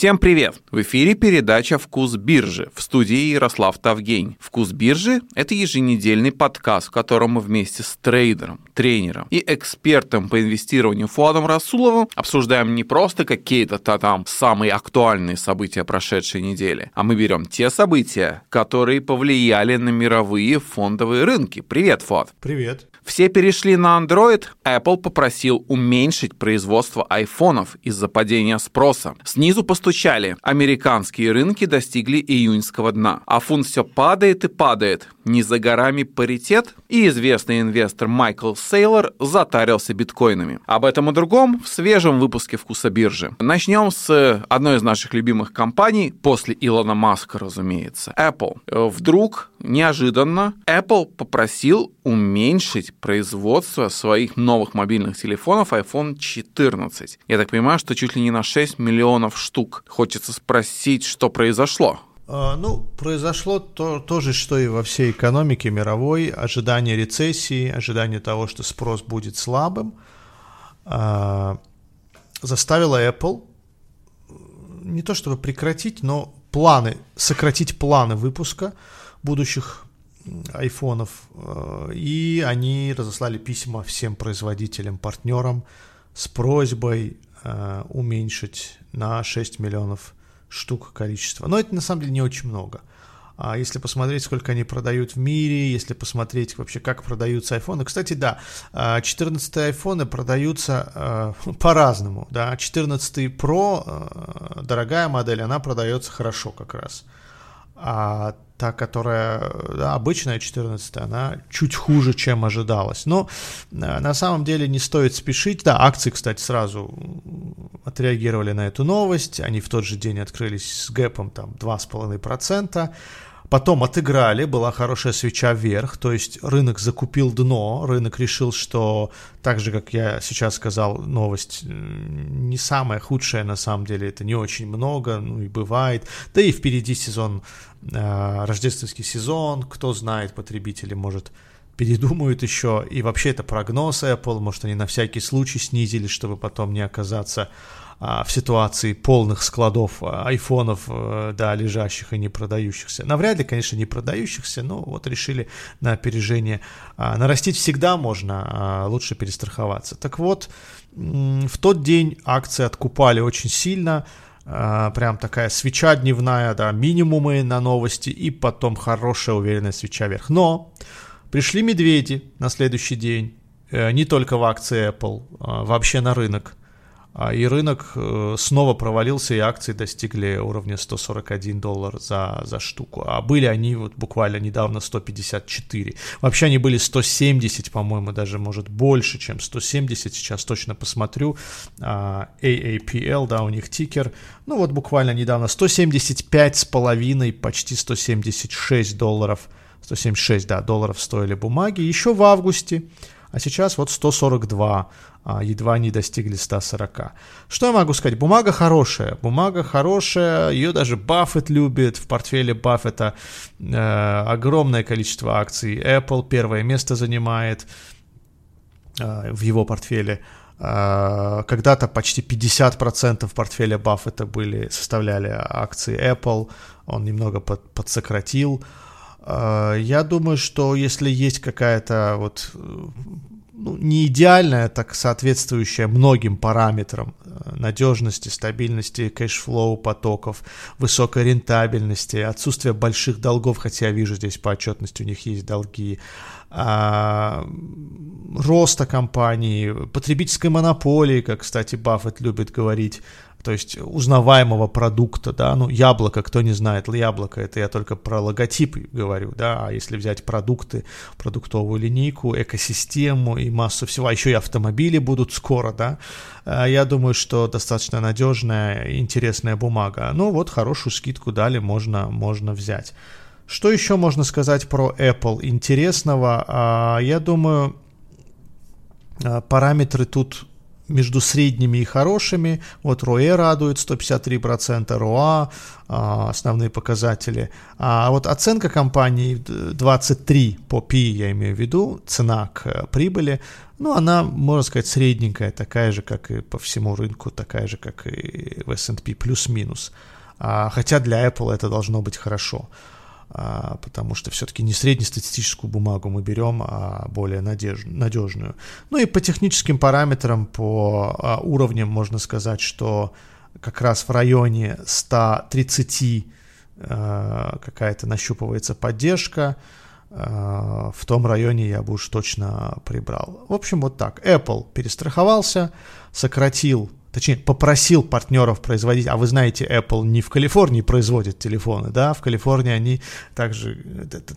Всем привет! В эфире передача «Вкус биржи» в студии Ярослав Тавгень. «Вкус биржи» — это еженедельный подкаст, в котором мы вместе с трейдером, тренером и экспертом по инвестированию Фуадом Расуловым обсуждаем не просто какие-то там самые актуальные события прошедшей недели, а мы берем те события, которые повлияли на мировые фондовые рынки. Привет, Фуад! Привет! Все перешли на Android, Apple попросил уменьшить производство айфонов из-за падения спроса. Снизу постучали. Американские рынки достигли июньского дна. А фунт все падает и падает. Не за горами паритет. И известный инвестор Майкл Сейлор затарился биткоинами. Об этом и другом в свежем выпуске «Вкуса биржи». Начнем с одной из наших любимых компаний, после Илона Маска, разумеется, Apple. Вдруг, неожиданно, Apple попросил уменьшить производство своих новых мобильных телефонов iPhone 14. Я так понимаю, что чуть ли не на 6 миллионов штук. Хочется спросить, что произошло. А, ну, произошло то, то же, что и во всей экономике мировой. Ожидание рецессии, ожидание того, что спрос будет слабым, а, заставило Apple не то чтобы прекратить, но планы, сократить планы выпуска будущих айфонов, э, и они разослали письма всем производителям, партнерам с просьбой э, уменьшить на 6 миллионов штук количество. Но это на самом деле не очень много. А если посмотреть, сколько они продают в мире, если посмотреть вообще, как продаются айфоны. Кстати, да, 14 а, айфоны продаются э, по-разному. Да. 14 Pro, э, дорогая модель, она продается хорошо как раз. А та, которая да, обычная 14, она чуть хуже, чем ожидалось. Но э, на самом деле не стоит спешить. Да, акции, кстати, сразу отреагировали на эту новость. Они в тот же день открылись с гэпом там 2,5%. Потом отыграли, была хорошая свеча вверх, то есть рынок закупил дно, рынок решил, что так же, как я сейчас сказал, новость не самая худшая на самом деле, это не очень много, ну и бывает. Да и впереди сезон, э, рождественский сезон, кто знает, потребители, может, передумают еще. И вообще это прогноз Apple, может они на всякий случай снизили, чтобы потом не оказаться а, в ситуации полных складов а, айфонов, э, да, лежащих и не продающихся. Навряд ли, конечно, не продающихся, но вот решили на опережение а, нарастить всегда можно, лучше перестраховаться. Так вот, в тот день акции откупали очень сильно, прям такая свеча дневная, да, минимумы на новости и потом хорошая уверенная свеча вверх. Но пришли медведи на следующий день, э, не только в акции Apple, вообще на рынок. А, и рынок э, снова провалился, и акции достигли уровня 141 доллар за, за штуку. А были они вот буквально недавно 154. Вообще они были 170, по-моему, даже может больше, чем 170. Сейчас точно посмотрю. А, AAPL, да, у них тикер. Ну вот буквально недавно 175 с половиной, почти 176 долларов. 176, да, долларов стоили бумаги. Еще в августе а сейчас вот 142, а, едва не достигли 140. Что я могу сказать? Бумага хорошая, бумага хорошая, ее даже Баффет любит, в портфеле Баффета э, огромное количество акций, Apple первое место занимает э, в его портфеле. Э, когда-то почти 50% портфеля Баффета были, составляли акции Apple, он немного под, подсократил. Я думаю, что если есть какая-то вот ну, не идеальная, так соответствующая многим параметрам э, надежности, стабильности cash flow потоков, высокой рентабельности, отсутствие больших долгов, хотя я вижу здесь по отчетности у них есть долги, а, роста компании, потребительской монополии, как, кстати, Баффет любит говорить, то есть узнаваемого продукта, да, ну, яблоко, кто не знает, яблоко, это я только про логотип говорю, да, а если взять продукты, продуктовую линейку, экосистему и массу всего, а еще и автомобили будут скоро, да, а, я думаю, что достаточно надежная, интересная бумага, ну, вот хорошую скидку дали, можно, можно взять. Что еще можно сказать про Apple интересного? А, я думаю, параметры тут между средними и хорошими. Вот ROE радует 153%, ROA, а, основные показатели. А вот оценка компании 23 по P, я имею в виду, цена к прибыли, ну, она, можно сказать, средненькая, такая же, как и по всему рынку, такая же, как и в S&P, плюс-минус. А, хотя для Apple это должно быть хорошо. А, потому что все-таки не среднестатистическую бумагу мы берем, а более надеж... надежную. Ну и по техническим параметрам, по а, уровням можно сказать, что как раз в районе 130 а, какая-то нащупывается поддержка, в том районе я бы уж точно прибрал. В общем, вот так. Apple перестраховался, сократил точнее, попросил партнеров производить, а вы знаете, Apple не в Калифорнии производит телефоны, да, в Калифорнии они также,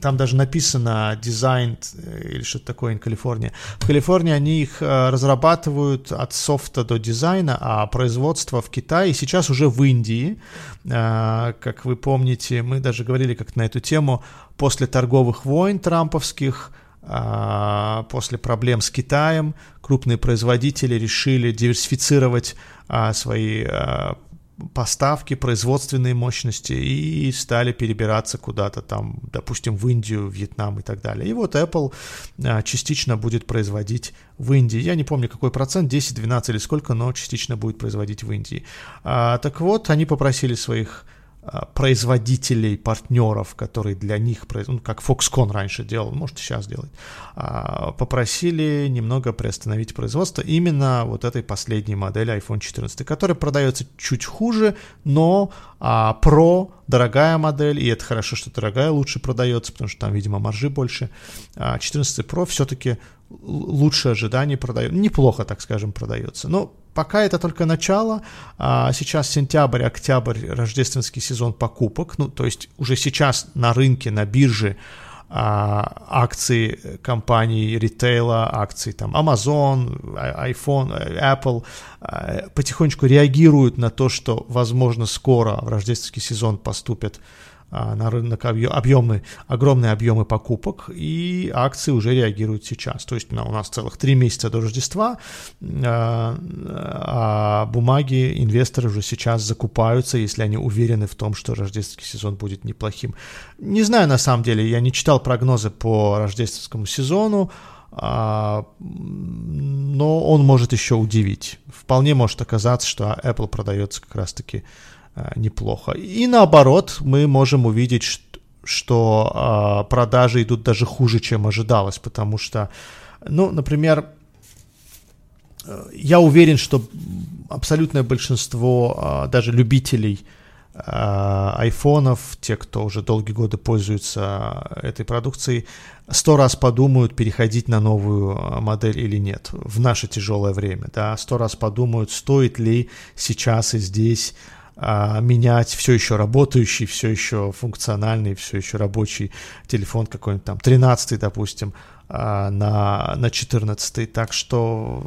там даже написано дизайн э, или что-то такое in Калифорния. В Калифорнии они их э, разрабатывают от софта до дизайна, а производство в Китае сейчас уже в Индии. Э, как вы помните, мы даже говорили как на эту тему, после торговых войн трамповских, после проблем с Китаем крупные производители решили диверсифицировать а, свои а, поставки, производственные мощности и стали перебираться куда-то там, допустим, в Индию, Вьетнам и так далее. И вот Apple частично будет производить в Индии. Я не помню, какой процент, 10, 12 или сколько, но частично будет производить в Индии. Так вот, они попросили своих а, производителей, партнеров, которые для них, ну, как Foxconn раньше делал, может сейчас делать, а, попросили немного приостановить производство именно вот этой последней модели iPhone 14, которая продается чуть хуже, но а, Pro дорогая модель, и это хорошо, что дорогая лучше продается, потому что там, видимо, маржи больше. 14 Pro все-таки лучше ожиданий продается, неплохо, так скажем, продается. Но Пока это только начало, а сейчас сентябрь, октябрь, рождественский сезон покупок, ну, то есть уже сейчас на рынке, на бирже а, акции компаний ритейла, акции там Amazon, iPhone, Apple а, потихонечку реагируют на то, что, возможно, скоро в рождественский сезон поступят а, на рынок объемы, огромные объемы покупок, и акции уже реагируют сейчас. То есть ну, у нас целых три месяца до Рождества, а, а бумаги инвесторы уже сейчас закупаются, если они уверены в том, что рождественский сезон будет неплохим. Не знаю, на самом деле, я не читал прогнозы по рождественскому сезону, а, но он может еще удивить. Вполне может оказаться, что Apple продается как раз-таки неплохо. И наоборот, мы можем увидеть, что а, продажи идут даже хуже, чем ожидалось, потому что, ну, например, э, я уверен, что абсолютное большинство а, даже любителей а, айфонов, те, кто уже долгие годы пользуются этой продукцией, сто раз подумают, переходить на новую модель или нет в наше тяжелое время. Да, сто раз подумают, стоит ли сейчас и здесь менять все еще работающий, все еще функциональный, все еще рабочий телефон какой-нибудь там 13, допустим, а, на, на 14. Так что,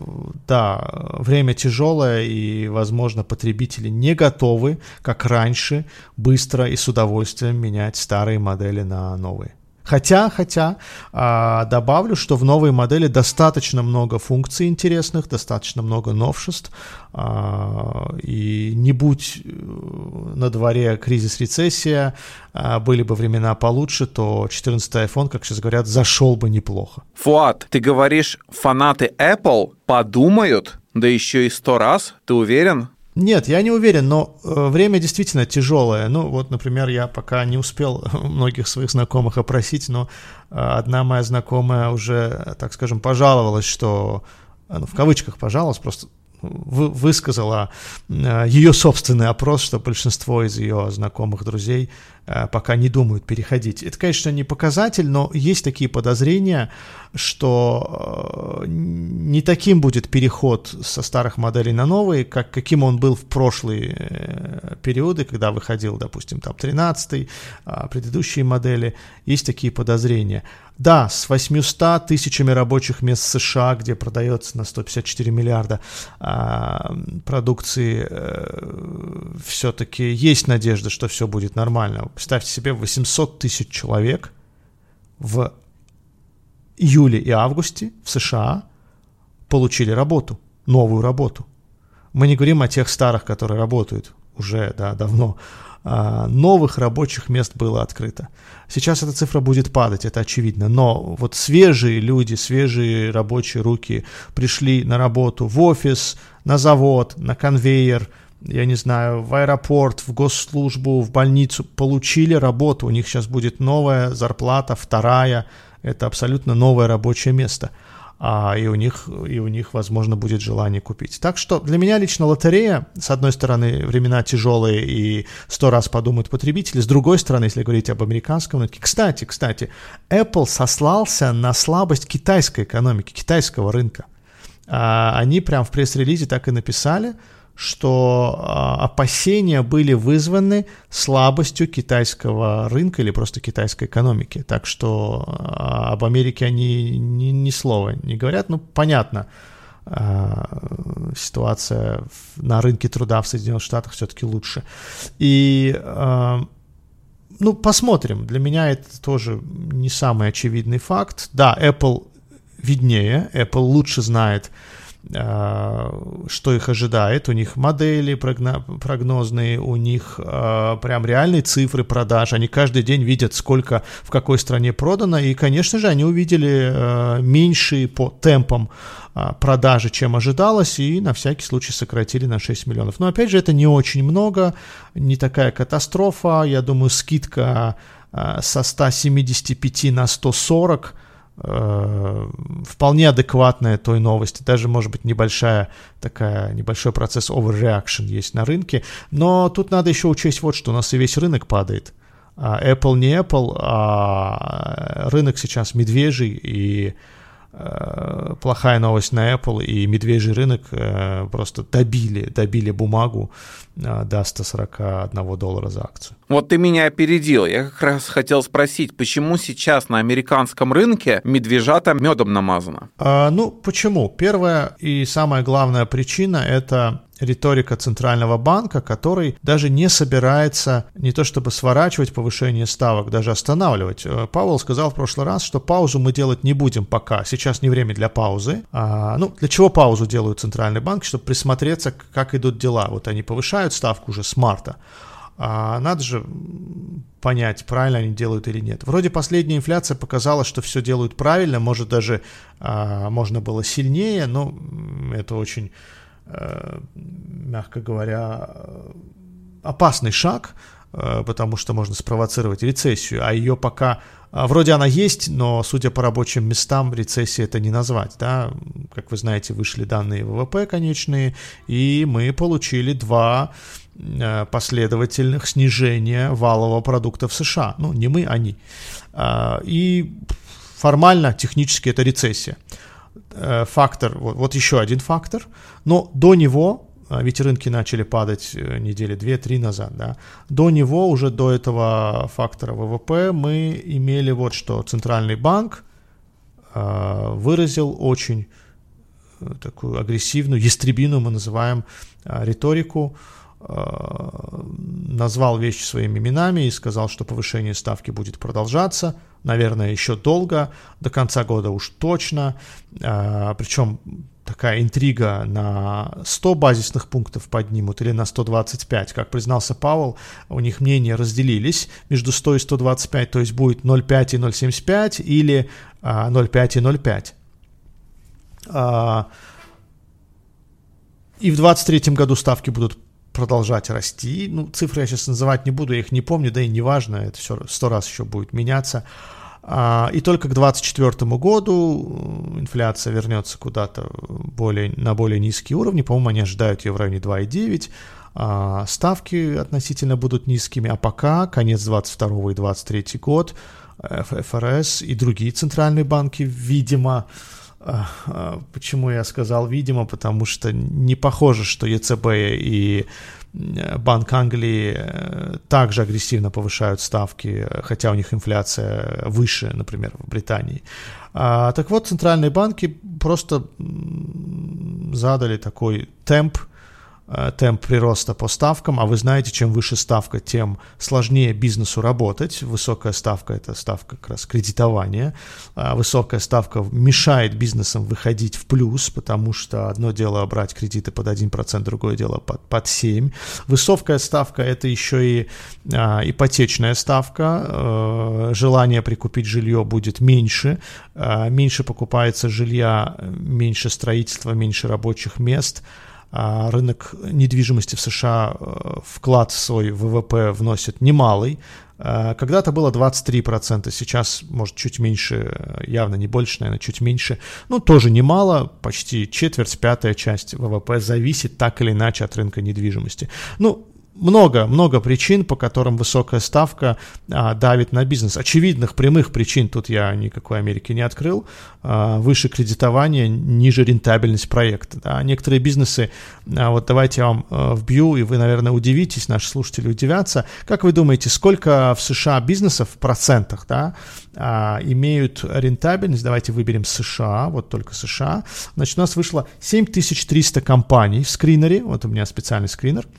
да, время тяжелое, и, возможно, потребители не готовы, как раньше, быстро и с удовольствием менять старые модели на новые. Хотя, хотя, а, добавлю, что в новой модели достаточно много функций интересных, достаточно много новшеств, а, и не будь э, на дворе кризис-рецессия, а, были бы времена получше, то 14 iPhone, как сейчас говорят, зашел бы неплохо. Фуат, ты говоришь, фанаты Apple подумают, да еще и сто раз, ты уверен? Нет, я не уверен, но э, время действительно тяжелое. Ну, вот, например, я пока не успел многих своих знакомых опросить, но э, одна моя знакомая уже, так скажем, пожаловалась, что, ну, в кавычках пожаловалась, просто высказала э, ее собственный опрос, что большинство из ее знакомых друзей э, пока не думают переходить. Это, конечно, не показатель, но есть такие подозрения, что э, не таким будет переход со старых моделей на новые, как каким он был в прошлые периоды, когда выходил, допустим, там 13 а предыдущие модели. Есть такие подозрения. Да, с 800 тысячами рабочих мест США, где продается на 154 миллиарда а, продукции, э, все-таки есть надежда, что все будет нормально. Представьте себе, 800 тысяч человек в июле и августе в США получили работу. новую работу. Мы не говорим о тех старых, которые работают уже да, давно. А новых рабочих мест было открыто. Сейчас эта цифра будет падать, это очевидно. Но вот свежие люди, свежие рабочие руки пришли на работу в офис, на завод, на конвейер, я не знаю, в аэропорт, в госслужбу, в больницу, получили работу. У них сейчас будет новая зарплата, вторая. Это абсолютно новое рабочее место а, и, у них, и у них, возможно, будет желание купить. Так что для меня лично лотерея, с одной стороны, времена тяжелые и сто раз подумают потребители, с другой стороны, если говорить об американском рынке. Кстати, кстати, Apple сослался на слабость китайской экономики, китайского рынка. А, они прям в пресс-релизе так и написали – что а, опасения были вызваны слабостью китайского рынка или просто китайской экономики. Так что а, об Америке они ни, ни слова не говорят. Ну, понятно, а, ситуация на рынке труда в Соединенных Штатах все-таки лучше. И, ну, посмотрим. Для меня это тоже не самый очевидный факт. Да, Apple виднее, Apple лучше знает, что их ожидает. У них модели прогнозные, у них э, прям реальные цифры продаж. Они каждый день видят, сколько в какой стране продано. И, конечно же, они увидели э, меньшие по темпам э, продажи, чем ожидалось, и на всякий случай сократили на 6 миллионов. Но, опять же, это не очень много, не такая катастрофа. Я думаю, скидка э, со 175 на 140 – Э, вполне адекватная той новости, даже, может быть, небольшая такая, небольшой процесс overreaction есть на рынке, но тут надо еще учесть вот что, у нас и весь рынок падает. А Apple не Apple, а рынок сейчас медвежий, и Э, плохая новость на Apple и медвежий рынок э, просто добили, добили бумагу э, до 141 доллара за акцию. Вот ты меня опередил. Я как раз хотел спросить, почему сейчас на американском рынке медвежата медом намазано? А, ну, почему? Первая и самая главная причина – это риторика Центрального банка, который даже не собирается не то чтобы сворачивать повышение ставок, даже останавливать. Э, Пауэлл сказал в прошлый раз, что паузу мы делать не будем пока. Сейчас не время для паузы. А, ну, для чего паузу делают Центральный банк? Чтобы присмотреться, как идут дела. Вот они повышают ставку уже с марта. А надо же понять, правильно они делают или нет. Вроде последняя инфляция показала, что все делают правильно, может даже а, можно было сильнее, но это очень мягко говоря, опасный шаг, э, потому что можно спровоцировать рецессию, а ее пока вроде она есть, но судя по рабочим местам рецессии это не назвать, да, как вы знаете, вышли данные ВВП конечные, и мы получили два э, последовательных снижения валового продукта в США, ну не мы, они, и формально, технически это рецессия. Э, фактор, вот, вот еще один фактор, но до него, а, ведь рынки начали падать э, недели две-три назад, да, до него, уже до этого фактора ВВП, мы имели вот что, Центральный банк э, выразил очень э, такую агрессивную, ястребиную мы называем э, риторику, э, назвал вещи своими именами и сказал, что повышение ставки будет продолжаться, наверное, еще долго, до конца года уж точно. А, причем такая интрига на 100 базисных пунктов поднимут или на 125. Как признался Пауэлл, у них мнения разделились между 100 и 125, то есть будет 0,5 и 0,75 или 0,5 а, и 0,5. А, и в 2023 году ставки будут продолжать расти. Ну, цифры я сейчас называть не буду, я их не помню, да и не важно, это все сто раз еще будет меняться. А, и только к 2024 году э, инфляция вернется куда-то более, на более низкие уровни. По-моему, они ожидают ее в районе 2,9. А, ставки относительно будут низкими. А пока конец 22 и 23 год ФРС и другие центральные банки, видимо, почему я сказал видимо, потому что не похоже, что ЕЦБ и Банк Англии э, также агрессивно повышают ставки, хотя у них инфляция выше, например, в Британии. А, так вот, центральные банки просто задали такой темп Э, темп прироста по ставкам, а вы знаете, чем выше ставка, тем сложнее бизнесу работать. Высокая ставка – это ставка как раз кредитования. А высокая ставка мешает бизнесам выходить в плюс, потому что одно дело брать кредиты под 1%, другое дело под, под 7%. Высокая ставка – это еще и а, ипотечная ставка. А, желание прикупить жилье будет меньше. А, меньше покупается жилья, меньше строительства, меньше рабочих мест – рынок недвижимости в США э, вклад свой ВВП вносит немалый. А когда-то было 23%, сейчас, может, чуть меньше, явно не больше, наверное, чуть меньше. Ну, тоже немало, почти четверть, пятая часть ВВП зависит так или иначе от рынка недвижимости. Ну, много, много причин, по которым высокая ставка а, давит на бизнес. Очевидных прямых причин тут я никакой Америки не открыл. А, выше кредитование, ниже рентабельность проекта. Да. Некоторые бизнесы, а, вот давайте я вам а, вбью, и вы, наверное, удивитесь, наши слушатели удивятся. Как вы думаете, сколько в США бизнесов в процентах да, а, имеют рентабельность? Давайте выберем США, вот только США. Значит, у нас вышло 7300 компаний в скринере. Вот у меня специальный скринер –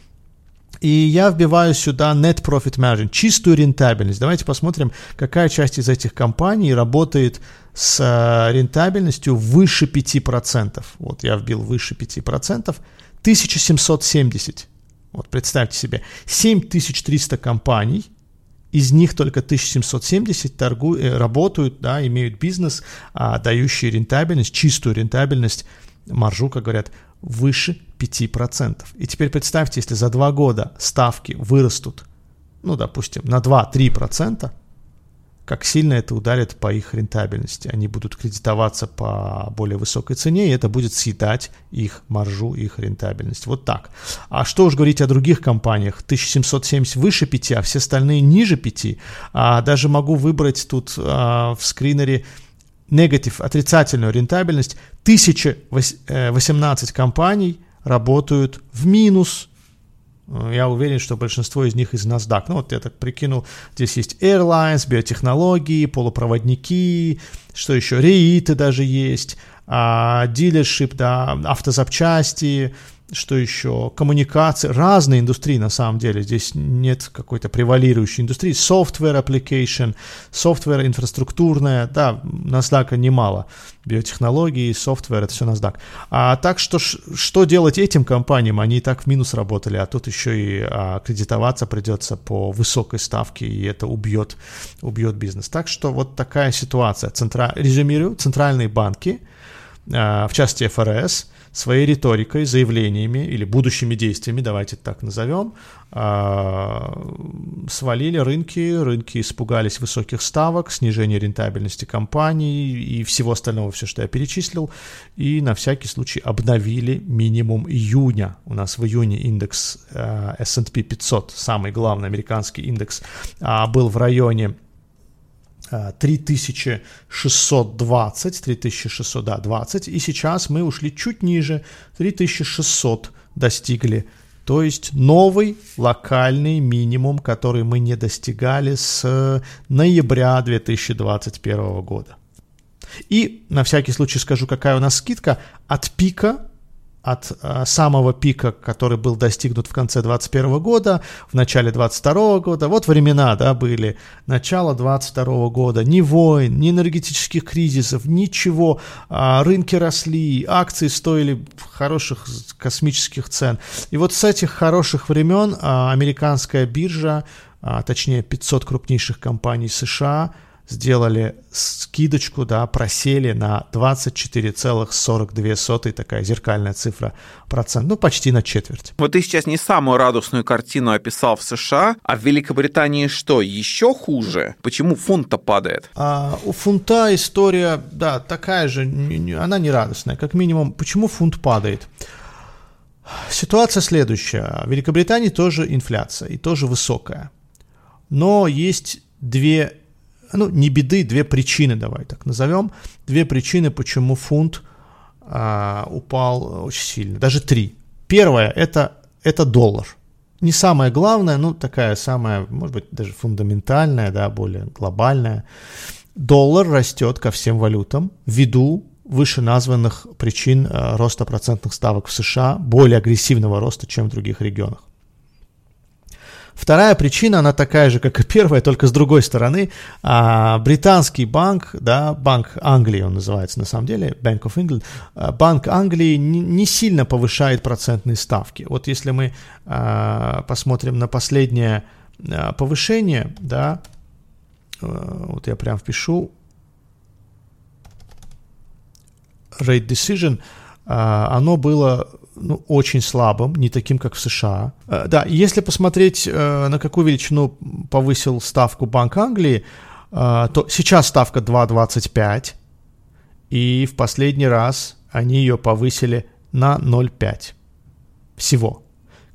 и я вбиваю сюда net profit margin, чистую рентабельность. Давайте посмотрим, какая часть из этих компаний работает с э, рентабельностью выше 5%. Вот я вбил выше 5%. 1770. Вот представьте себе, 7300 компаний, из них только 1770 торгу, э, работают, да, имеют бизнес, а, дающий рентабельность, чистую рентабельность, маржу, как говорят, выше 5%. И теперь представьте, если за два года ставки вырастут, ну, допустим, на 2-3%, как сильно это ударит по их рентабельности. Они будут кредитоваться по более высокой цене, и это будет съедать их маржу, их рентабельность. Вот так. А что уж говорить о других компаниях. 1770 выше 5, а все остальные ниже 5. А даже могу выбрать тут а, в скринере негатив, отрицательную рентабельность. 1018 компаний работают в минус. Я уверен, что большинство из них из NASDAQ. Ну вот я так прикинул, здесь есть airlines, биотехнологии, полупроводники, что еще, рейты даже есть, а, дилершип, да, автозапчасти, что еще, коммуникации, разные индустрии на самом деле, здесь нет какой-то превалирующей индустрии, software application, software инфраструктурная, да, NASDAQ немало, биотехнологии, software, это все NASDAQ. А так что, что делать этим компаниям, они и так в минус работали, а тут еще и а, кредитоваться придется по высокой ставке, и это убьет, убьет бизнес. Так что вот такая ситуация. Центра... Резюмирую, центральные банки, а, в части ФРС, своей риторикой, заявлениями или будущими действиями, давайте так назовем, а, свалили рынки, рынки испугались высоких ставок, снижения рентабельности компаний и всего остального, все, что я перечислил, и на всякий случай обновили минимум июня. У нас в июне индекс а, S&P 500, самый главный американский индекс, а, был в районе 3620, 3600, да, 20, и сейчас мы ушли чуть ниже, 3600 достигли, то есть новый локальный минимум, который мы не достигали с ноября 2021 года. И на всякий случай скажу, какая у нас скидка. От пика от э, самого пика, который был достигнут в конце 2021 года, в начале 2022 года. Вот времена, да, были. Начало 2022 года. Ни войн, ни энергетических кризисов, ничего. А, рынки росли, акции стоили хороших космических цен. И вот с этих хороших времен а, американская биржа, а, точнее 500 крупнейших компаний США – сделали скидочку, да, просели на 24,42, такая зеркальная цифра процент, ну, почти на четверть. Вот ты сейчас не самую радостную картину описал в США, а в Великобритании что, еще хуже? Почему фунт-то падает? А, у фунта история, да, такая же, она не радостная, как минимум. Почему фунт падает? Ситуация следующая. В Великобритании тоже инфляция, и тоже высокая. Но есть две ну, не беды, две причины, давай так назовем, две причины, почему фунт а, упал очень сильно, даже три. Первое это, это доллар. Не самое главное, ну, такая самая, может быть, даже фундаментальная, да, более глобальная. Доллар растет ко всем валютам ввиду вышеназванных причин э, роста процентных ставок в США, более агрессивного роста, чем в других регионах. Вторая причина, она такая же, как и первая, только с другой стороны. А, британский банк, да, банк Англии он называется на самом деле, Bank of England, а, банк Англии не, не сильно повышает процентные ставки. Вот если мы а, посмотрим на последнее а, повышение, да, а, вот я прям впишу, rate decision, а, оно было ну, очень слабым, не таким, как в США. Э, да, если посмотреть, э, на какую величину повысил ставку Банк Англии, э, то сейчас ставка 2,25, и в последний раз они ее повысили на 0,5 всего.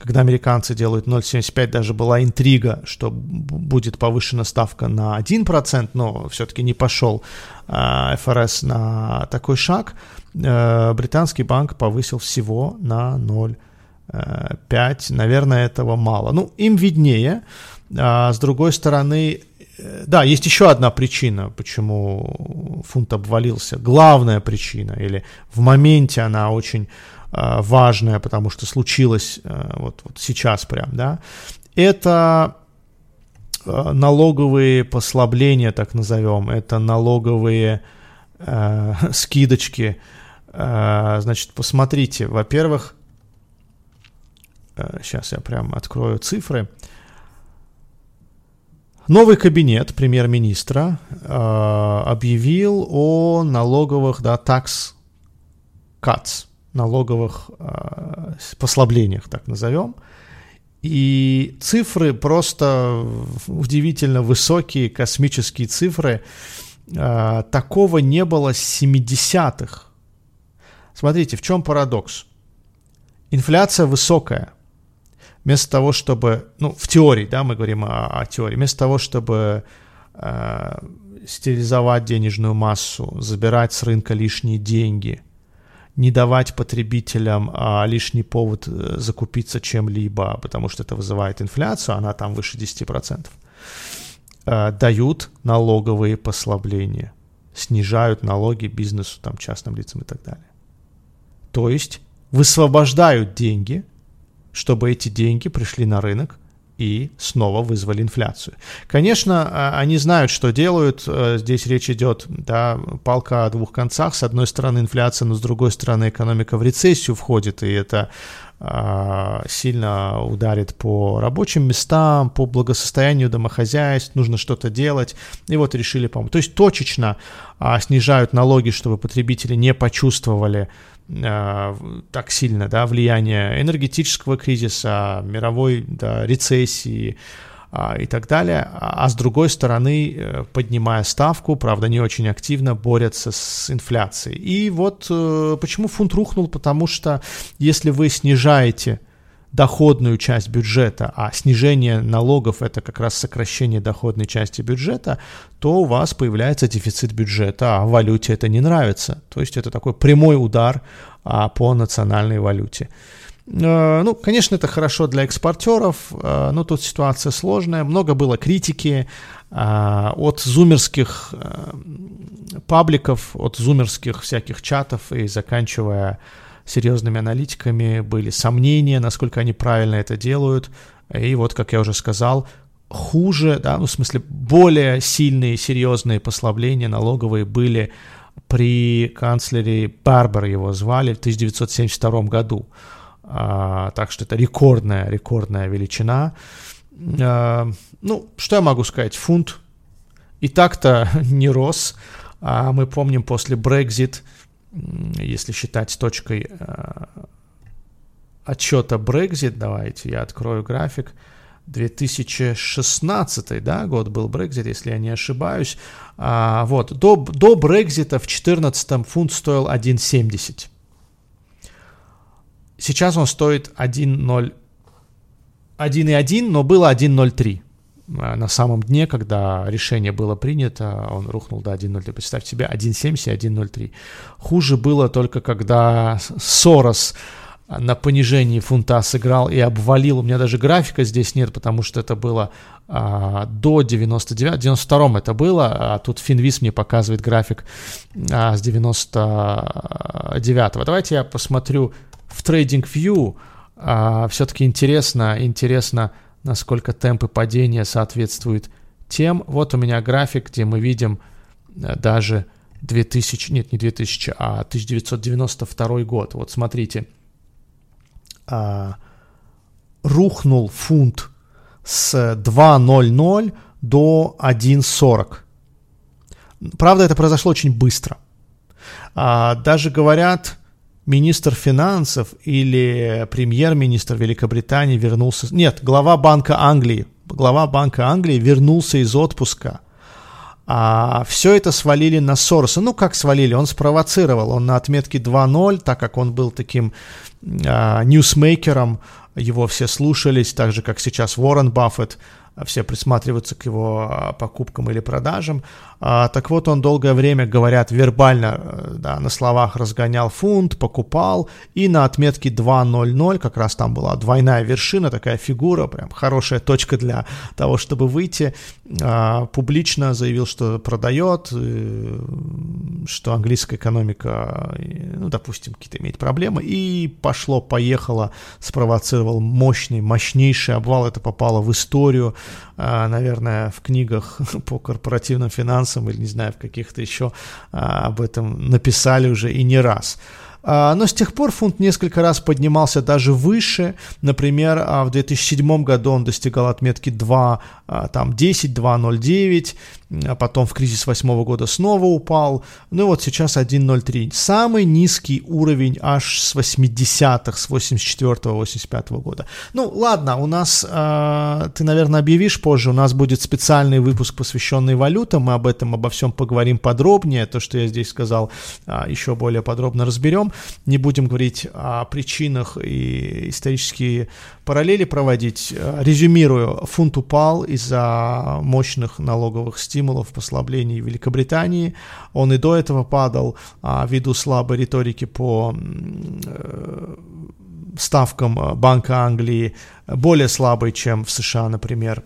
Когда американцы делают 0,75, даже была интрига, что будет повышена ставка на 1%, но все-таки не пошел ФРС на такой шаг – Э, британский банк повысил всего на 0,5. Наверное, этого мало. Ну, им виднее. А с другой стороны, э, да, есть еще одна причина, почему фунт обвалился. Главная причина, или в моменте она очень э, важная, потому что случилось вот, вот сейчас прям, да, это налоговые послабления, так назовем, это налоговые э, скидочки, а, значит, посмотрите, во-первых, сейчас а, я прям открою цифры. Новый кабинет премьер-министра э, объявил о налоговых, да, tax cuts, налоговых э, послаблениях, так назовем. И цифры просто удивительно высокие, космические цифры. Э, такого не было с 70-х Смотрите, в чем парадокс? Инфляция высокая. Вместо того, чтобы, ну, в теории, да, мы говорим о, о теории, вместо того, чтобы э, стерилизовать денежную массу, забирать с рынка лишние деньги, не давать потребителям а, лишний повод э, закупиться чем-либо, потому что это вызывает инфляцию, она там выше 10%, э, дают налоговые послабления, снижают налоги бизнесу, там, частным лицам и так далее. То есть высвобождают деньги, чтобы эти деньги пришли на рынок и снова вызвали инфляцию. Конечно, а, они знают, что делают. Э, здесь речь идет, да, палка о двух концах. С одной стороны инфляция, но с другой стороны экономика в рецессию входит, и это а, сильно ударит по рабочим местам, по благосостоянию домохозяйств, нужно что-то делать, и вот решили помочь. То есть точечно а, снижают налоги, чтобы потребители не почувствовали Э, так сильно, да, влияние энергетического кризиса, мировой да, рецессии а, и так далее, а, а с другой стороны, э, поднимая ставку, правда, не очень активно борются с инфляцией. И вот э, почему фунт рухнул, потому что если вы снижаете доходную часть бюджета, а снижение налогов это как раз сокращение доходной части бюджета, то у вас появляется дефицит бюджета, а валюте это не нравится. То есть это такой прямой удар а, по национальной валюте. Э, ну, конечно, это хорошо для экспортеров, э, но тут ситуация сложная. Много было критики э, от зумерских пабликов, от зумерских всяких чатов и заканчивая серьезными аналитиками, были сомнения, насколько они правильно это делают. И вот, как я уже сказал, хуже, да, ну, в смысле, более сильные, серьезные послабления налоговые были при канцлере Барбер его звали в 1972 году. А, так что это рекордная, рекордная величина. А, ну, что я могу сказать? Фунт и так-то не рос. А мы помним после Brexit если считать точкой э, отчета Brexit, давайте я открою график, 2016 да, год был Brexit, если я не ошибаюсь. А, вот, до, до Brexit в 2014 фунт стоил 1,70. Сейчас он стоит 1,0, 1,1, но было 1,03. Э, на самом дне, когда решение было принято, он рухнул до 1.03. Представьте себе 1.70 и 1.03. Хуже было только, когда Сорос на понижении фунта сыграл и обвалил. У меня даже графика здесь нет, потому что это было а, до 99, 92 это было, а тут Финвис мне показывает график а, с 99 -го. Давайте я посмотрю в TradingView. А, все-таки интересно, интересно, насколько темпы падения соответствуют тем. Вот у меня график, где мы видим а, даже 2000, нет, не 2000, а 1992 год. Вот смотрите, а, рухнул фунт с 2.00 до 1.40. Правда, это произошло очень быстро. А, даже говорят, министр финансов или премьер-министр Великобритании вернулся... Нет, глава Банка Англии. Глава Банка Англии вернулся из отпуска. А все это свалили на Сороса. Ну, как свалили? Он спровоцировал. Он на отметке 2.0, так как он был таким а, ньюсмейкером, его все слушались, так же, как сейчас Уоррен Баффет – все присматриваются к его а, покупкам или продажам. А, так вот, он долгое время, говорят, вербально, э, да, на словах разгонял фунт, покупал, и на отметке 2.00, как раз там была двойная вершина, такая фигура, прям хорошая точка для того, чтобы выйти, а, публично заявил, что продает, э, что английская экономика, э, ну, допустим, какие-то имеет проблемы, и пошло-поехало, спровоцировал мощный, мощнейший обвал, это попало в историю, наверное, в книгах по корпоративным финансам или, не знаю, в каких-то еще а, об этом написали уже и не раз. А, но с тех пор фунт несколько раз поднимался даже выше. Например, в 2007 году он достигал отметки 2, там 10, 2.09 а потом в кризис восьмого года снова упал, ну и вот сейчас 1.03. Самый низкий уровень аж с 80-х, с 84-85 года. Ну ладно, у нас, э, ты, наверное, объявишь позже, у нас будет специальный выпуск, посвященный валютам, мы об этом, обо всем поговорим подробнее, то, что я здесь сказал, э, еще более подробно разберем. Не будем говорить о причинах и исторические параллели проводить. Резюмирую, фунт упал из-за мощных налоговых стимулов, стимулов послаблений Великобритании. Он и до этого падал а, ввиду слабой риторики по э, ставкам э, Банка Англии, более слабой, чем в США, например.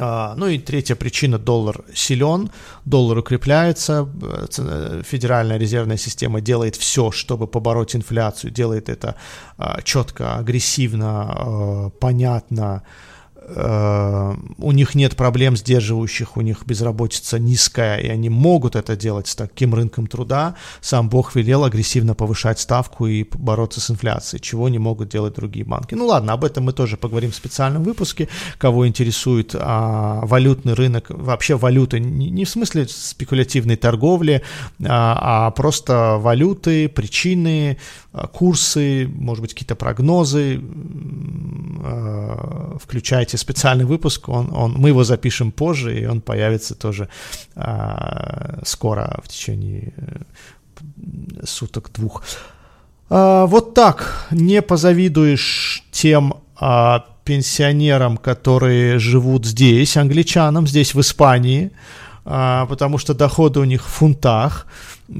А, ну и третья причина, доллар силен, доллар укрепляется, э, Федеральная резервная система делает все, чтобы побороть инфляцию, делает это а, четко, агрессивно, понятно, Э, у них нет проблем сдерживающих, у них безработица низкая, и они могут это делать с таким рынком труда. Сам Бог велел агрессивно повышать ставку и бороться с инфляцией, чего не могут делать другие банки. Ну ладно, об этом мы тоже поговорим в специальном выпуске. Кого интересует а, валютный рынок, вообще валюты, не, не в смысле спекулятивной торговли, а, а просто валюты, причины, курсы, может быть, какие-то прогнозы. А, включайте специальный выпуск, он, он, мы его запишем позже, и он появится тоже а, скоро, в течение э, суток двух. А, вот так, не позавидуешь тем а, пенсионерам, которые живут здесь, англичанам, здесь в Испании, а, потому что доходы у них в фунтах,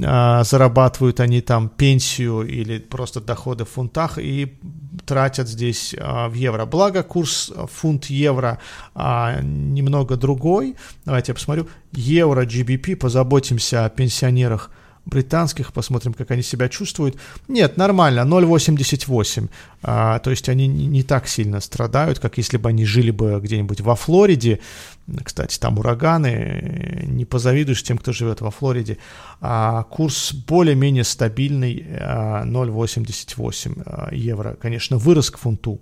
а, зарабатывают они там пенсию или просто доходы в фунтах и тратят здесь а, в евро. Благо курс фунт-евро немного другой. Давайте я посмотрю. Евро GBP, позаботимся о пенсионерах британских, посмотрим, как они себя чувствуют. Нет, нормально, 0,88. А, то есть они не, не так сильно страдают, как если бы они жили бы где-нибудь во Флориде. Кстати, там ураганы, не позавидуешь тем, кто живет во Флориде. А курс более-менее стабильный, 0,88 а, а, евро. Конечно, вырос к фунту,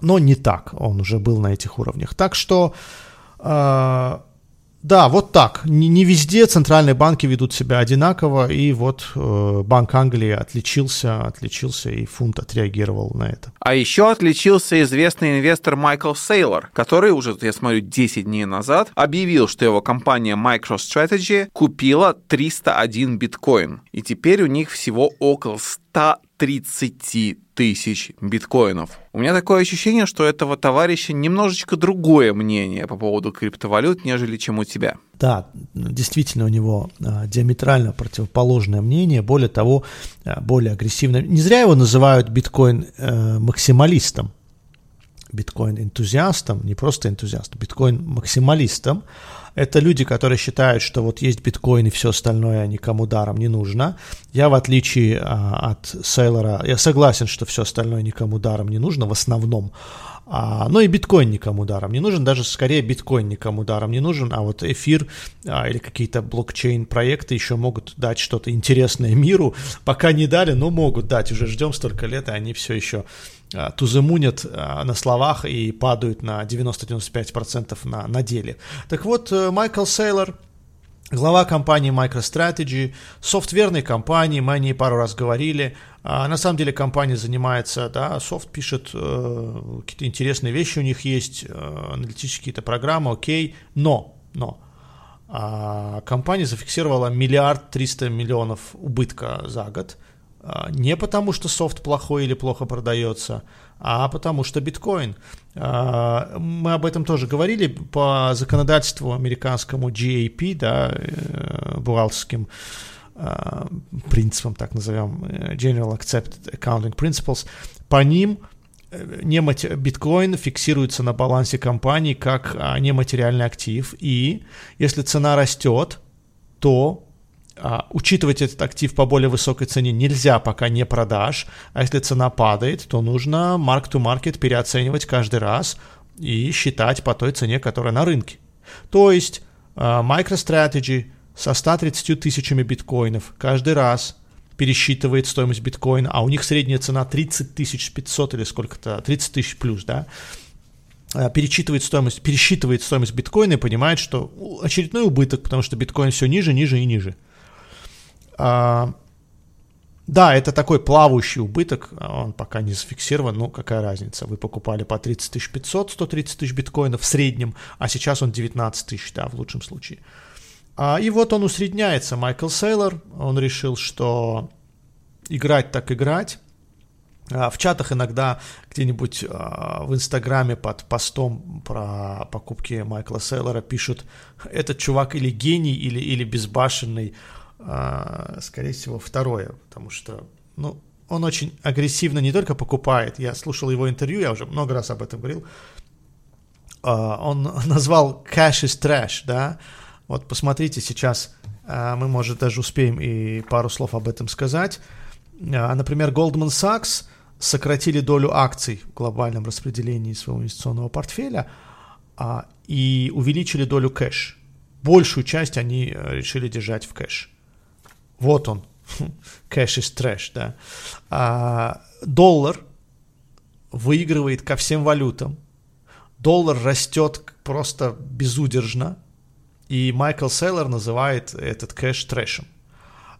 но не так, он уже был на этих уровнях. Так что а, да, вот так. Не, везде центральные банки ведут себя одинаково, и вот э, Банк Англии отличился, отличился, и фунт отреагировал на это. А еще отличился известный инвестор Майкл Сейлор, который уже, я смотрю, 10 дней назад объявил, что его компания MicroStrategy купила 301 биткоин, и теперь у них всего около 130 тысяч биткоинов. У меня такое ощущение, что этого товарища немножечко другое мнение по поводу криптовалют, нежели чем у тебя. Да, действительно у него а, диаметрально противоположное мнение, более того, а, более агрессивное. Не зря его называют биткоин э, максималистом, биткоин энтузиастом, не просто энтузиастом, биткоин максималистом. Это люди, которые считают, что вот есть биткоин и все остальное никому даром не нужно. Я, в отличие а, от Сейлора, я согласен, что все остальное никому даром не нужно в основном. А, но и биткоин никому даром не нужен, даже скорее биткоин никому даром не нужен, а вот эфир а, или какие-то блокчейн-проекты еще могут дать что-то интересное миру. Пока не дали, но могут дать. Уже ждем столько лет, и они все еще а, тузымунят а, на словах и падают на 90-95% на, на деле. Так вот, э, Майкл Сейлор, глава компании MicroStrategy, софтверной компании, мы о ней пару раз говорили. А на самом деле компания занимается, да, софт пишет, э, какие-то интересные вещи у них есть, э, аналитические какие-то программы, окей, но, но, а компания зафиксировала миллиард триста миллионов убытка за год – не потому, что софт плохой или плохо продается, а потому что биткоин. А, мы об этом тоже говорили по законодательству американскому GAP, да, э, бухгалтерским а, принципам, так назовем, э, General Accepted Accounting Principles, по ним э, немати... биткоин фиксируется на балансе компании как нематериальный актив, и если цена растет, то а, учитывать этот актив по более высокой цене нельзя, пока не продашь. А если цена падает, то нужно mark-to-market переоценивать каждый раз и считать по той цене, которая на рынке. То есть а, MicroStrategy со 130 тысячами биткоинов каждый раз пересчитывает стоимость биткоина, а у них средняя цена 30 тысяч 500 или сколько-то, 30 тысяч плюс, да, а, перечитывает стоимость, пересчитывает стоимость биткоина и понимает, что очередной убыток, потому что биткоин все ниже, ниже и ниже. А, да, это такой плавающий убыток, он пока не зафиксирован, но какая разница, вы покупали по 30 500, 130 тысяч биткоинов в среднем, а сейчас он 19 тысяч, да, в лучшем случае. А, и вот он усредняется, Майкл Сейлор, он решил, что играть так играть, а, в чатах иногда где-нибудь а, в Инстаграме под постом про покупки Майкла Сейлора пишут, этот чувак или гений, или, или безбашенный, а, скорее всего, второе, потому что, ну, он очень агрессивно не только покупает, я слушал его интервью, я уже много раз об этом говорил, а, он назвал cash is trash, да, вот посмотрите сейчас, а, мы, может, даже успеем и пару слов об этом сказать. Например, Goldman Sachs сократили долю акций в глобальном распределении своего инвестиционного портфеля и увеличили долю кэш. Большую часть они э, решили держать в кэш. Вот он, кэш из трэш, да. А, доллар выигрывает ко всем валютам. Доллар растет просто безудержно. И Майкл Сейлор называет этот кэш трэшем.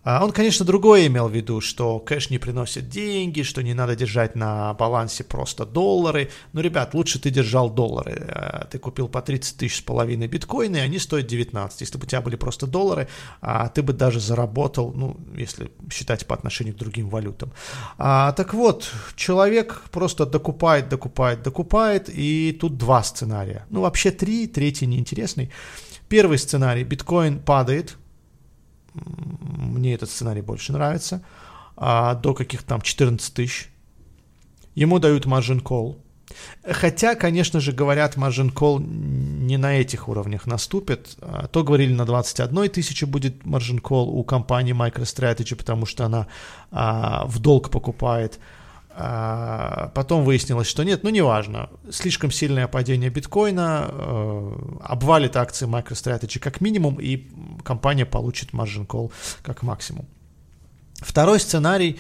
А он, конечно, другое имел в виду, что кэш не приносит деньги, что не надо держать на балансе просто доллары. Но, ребят, лучше ты держал доллары. Э, ты купил по 30 тысяч с половиной биткоина, и они стоят 19. Если бы у тебя были просто доллары, а, ты бы даже заработал, ну, если считать по отношению к другим валютам. А, так вот, человек просто докупает, докупает, докупает, и тут два сценария. Ну, вообще три, третий неинтересный. Первый сценарий, биткоин падает, мне этот сценарий больше нравится, а, до каких-то там 14 тысяч. Ему дают margin call. Хотя, конечно же, говорят, margin call не на этих уровнях наступит. А, то говорили, на 21 тысячи будет margin call у компании MicroStrategy, потому что она а, в долг покупает. А, потом выяснилось, что нет, ну неважно. Слишком сильное падение биткоина э, обвалит акции MicroStrategy как минимум, и компания получит margin call как максимум. Второй сценарий,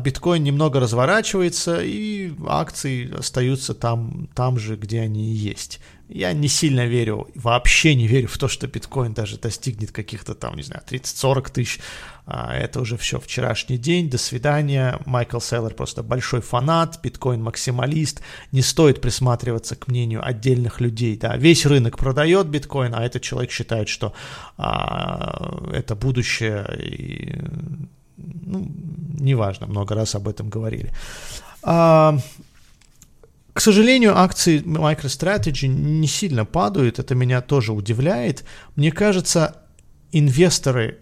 биткоин немного разворачивается, и акции остаются там, там же, где они и есть. Я не сильно верю, вообще не верю в то, что биткоин даже достигнет каких-то там, не знаю, 30-40 тысяч. А, это уже все вчерашний день, до свидания. Майкл Селлер просто большой фанат, биткоин-максималист. Не стоит присматриваться к мнению отдельных людей. Да. Весь рынок продает биткоин, а этот человек считает, что а, это будущее. И, ну, неважно, много раз об этом говорили. А, К сожалению, акции MicroStrategy не сильно падают, это меня тоже удивляет. Мне кажется, инвесторы,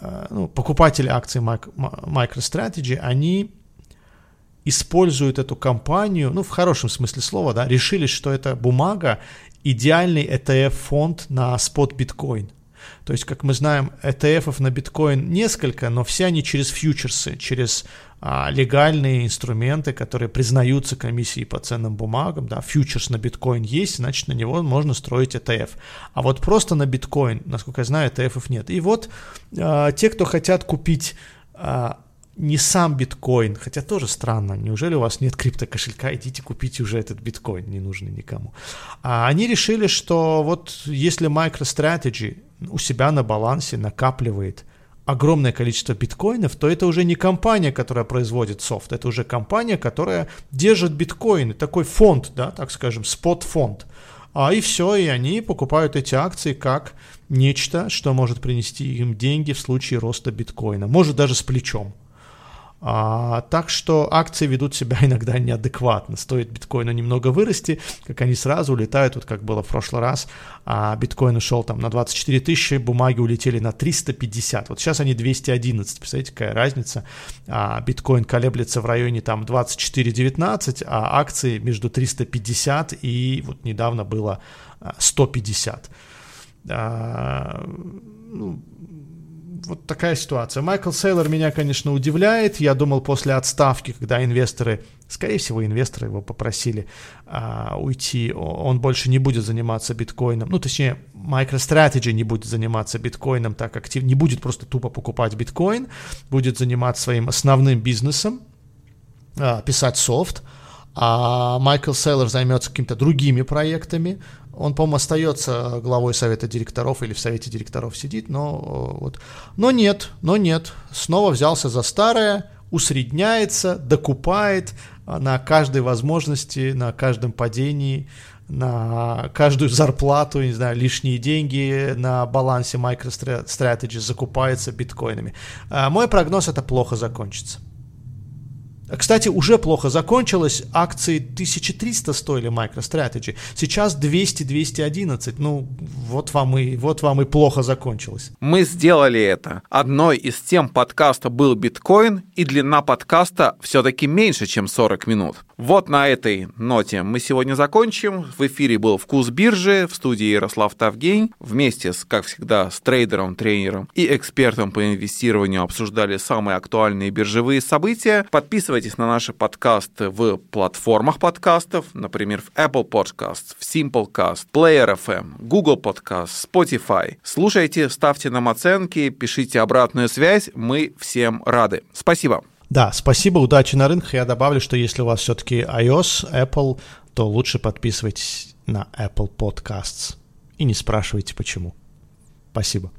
э, ну, покупатели акций MicroStrategy, они используют эту компанию, ну, в хорошем смысле слова, да, решили, что это бумага, идеальный ETF-фонд на спот биткоин. То есть, как мы знаем, ETF на биткоин несколько, но все они через фьючерсы, через а, легальные инструменты, которые признаются комиссией по ценным бумагам. Да, фьючерс на биткоин есть, значит, на него можно строить ETF. А вот просто на биткоин, насколько я знаю, ETF нет. И вот а, те, кто хотят купить а, не сам биткоин, хотя тоже странно, неужели у вас нет криптокошелька, идите купите уже этот биткоин, не нужный никому. А они решили, что вот если MicroStrategy у себя на балансе накапливает огромное количество биткоинов, то это уже не компания, которая производит софт, это уже компания, которая держит биткоины, такой фонд, да, так скажем, спот-фонд. А и все, и они покупают эти акции как нечто, что может принести им деньги в случае роста биткоина, может даже с плечом. А, так что акции ведут себя иногда неадекватно. Стоит биткоину немного вырасти, как они сразу улетают, вот как было в прошлый раз. А биткоин ушел там на 24 тысячи, бумаги улетели на 350. Вот сейчас они 211, представляете, какая разница. А биткоин колеблется в районе там 24-19, а акции между 350 и вот недавно было 150. А, ну, вот такая ситуация. Майкл Сейлор меня, конечно, удивляет. Я думал, после отставки, когда инвесторы, скорее всего, инвесторы его попросили а, уйти, он больше не будет заниматься биткоином. Ну, точнее, MicroStrategy не будет заниматься биткоином так активно, не будет просто тупо покупать биткоин, будет заниматься своим основным бизнесом, а, писать софт, а Майкл Сейлор займется какими-то другими проектами, он, по-моему, остается главой совета директоров или в совете директоров сидит, но вот. Но нет, но нет. Снова взялся за старое, усредняется, докупает на каждой возможности, на каждом падении, на каждую зарплату, не знаю, лишние деньги на балансе MicroStrategy закупается биткоинами. А мой прогноз это плохо закончится. Кстати, уже плохо закончилось. Акции 1300 стоили MicroStrategy. Сейчас 200-211. Ну, вот вам, и, вот вам и плохо закончилось. Мы сделали это. Одной из тем подкаста был биткоин, и длина подкаста все-таки меньше, чем 40 минут. Вот на этой ноте мы сегодня закончим. В эфире был «Вкус биржи» в студии Ярослав Тавгень. Вместе, с, как всегда, с трейдером, тренером и экспертом по инвестированию обсуждали самые актуальные биржевые события. Подписывайтесь Подписывайтесь на наши подкасты в платформах подкастов, например, в Apple Podcasts, в Simplecast, Player FM, Google Podcast, Spotify. Слушайте, ставьте нам оценки, пишите обратную связь. Мы всем рады. Спасибо. Да, спасибо, удачи на рынках. Я добавлю, что если у вас все-таки iOS, Apple, то лучше подписывайтесь на Apple Podcasts и не спрашивайте почему. Спасибо.